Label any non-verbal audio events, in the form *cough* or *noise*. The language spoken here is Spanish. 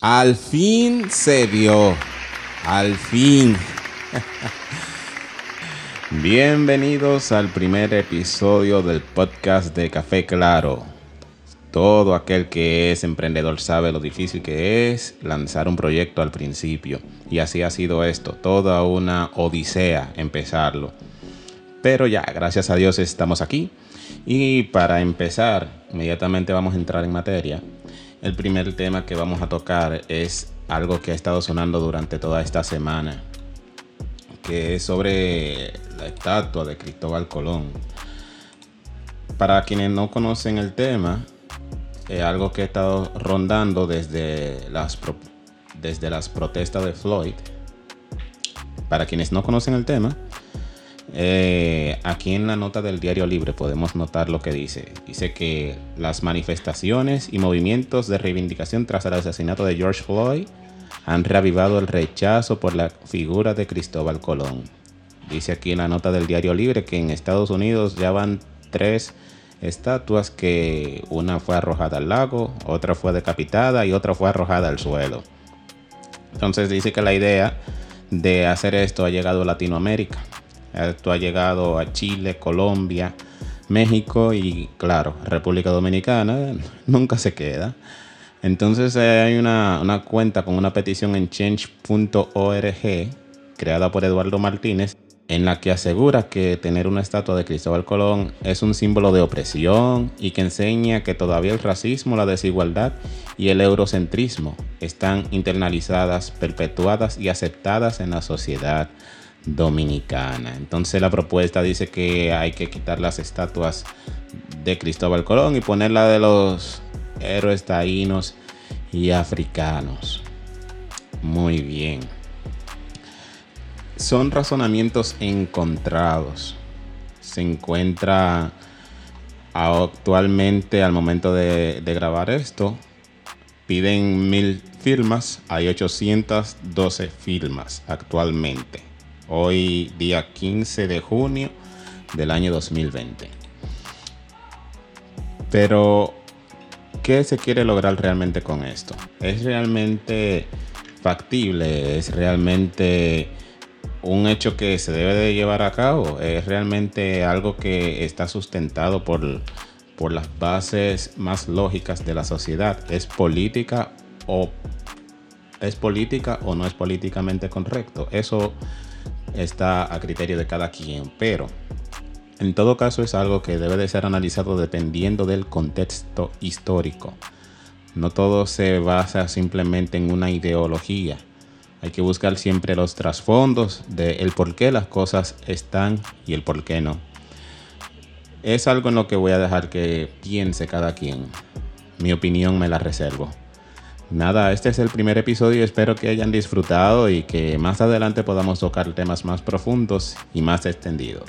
Al fin se dio. Al fin. *laughs* Bienvenidos al primer episodio del podcast de Café Claro. Todo aquel que es emprendedor sabe lo difícil que es lanzar un proyecto al principio. Y así ha sido esto, toda una odisea empezarlo. Pero ya, gracias a Dios estamos aquí. Y para empezar, inmediatamente vamos a entrar en materia. El primer tema que vamos a tocar es algo que ha estado sonando durante toda esta semana, que es sobre la estatua de Cristóbal Colón. Para quienes no conocen el tema, es algo que ha estado rondando desde las, desde las protestas de Floyd. Para quienes no conocen el tema, eh, aquí en la nota del diario Libre podemos notar lo que dice. Dice que las manifestaciones y movimientos de reivindicación tras el asesinato de George Floyd han reavivado el rechazo por la figura de Cristóbal Colón. Dice aquí en la nota del diario Libre que en Estados Unidos ya van tres estatuas que una fue arrojada al lago, otra fue decapitada y otra fue arrojada al suelo. Entonces dice que la idea de hacer esto ha llegado a Latinoamérica esto ha llegado a Chile, Colombia, México y claro, República Dominicana *laughs* nunca se queda. Entonces eh, hay una, una cuenta con una petición en change.org creada por Eduardo Martínez en la que asegura que tener una estatua de Cristóbal Colón es un símbolo de opresión y que enseña que todavía el racismo, la desigualdad y el eurocentrismo están internalizadas, perpetuadas y aceptadas en la sociedad dominicana. Entonces la propuesta dice que hay que quitar las estatuas de Cristóbal Colón y ponerla de los héroes taínos y africanos. Muy bien. Son razonamientos encontrados. Se encuentra actualmente al momento de, de grabar esto. Piden mil firmas. Hay 812 firmas actualmente hoy día 15 de junio del año 2020. Pero, ¿qué se quiere lograr realmente con esto? ¿Es realmente factible? ¿Es realmente un hecho que se debe de llevar a cabo? ¿Es realmente algo que está sustentado por, por las bases más lógicas de la sociedad? ¿Es política o es política o no es políticamente correcto? Eso está a criterio de cada quien, pero en todo caso es algo que debe de ser analizado dependiendo del contexto histórico. No todo se basa simplemente en una ideología. Hay que buscar siempre los trasfondos de el por qué las cosas están y el por qué no. Es algo en lo que voy a dejar que piense cada quien. Mi opinión me la reservo. Nada, este es el primer episodio, espero que hayan disfrutado y que más adelante podamos tocar temas más profundos y más extendidos.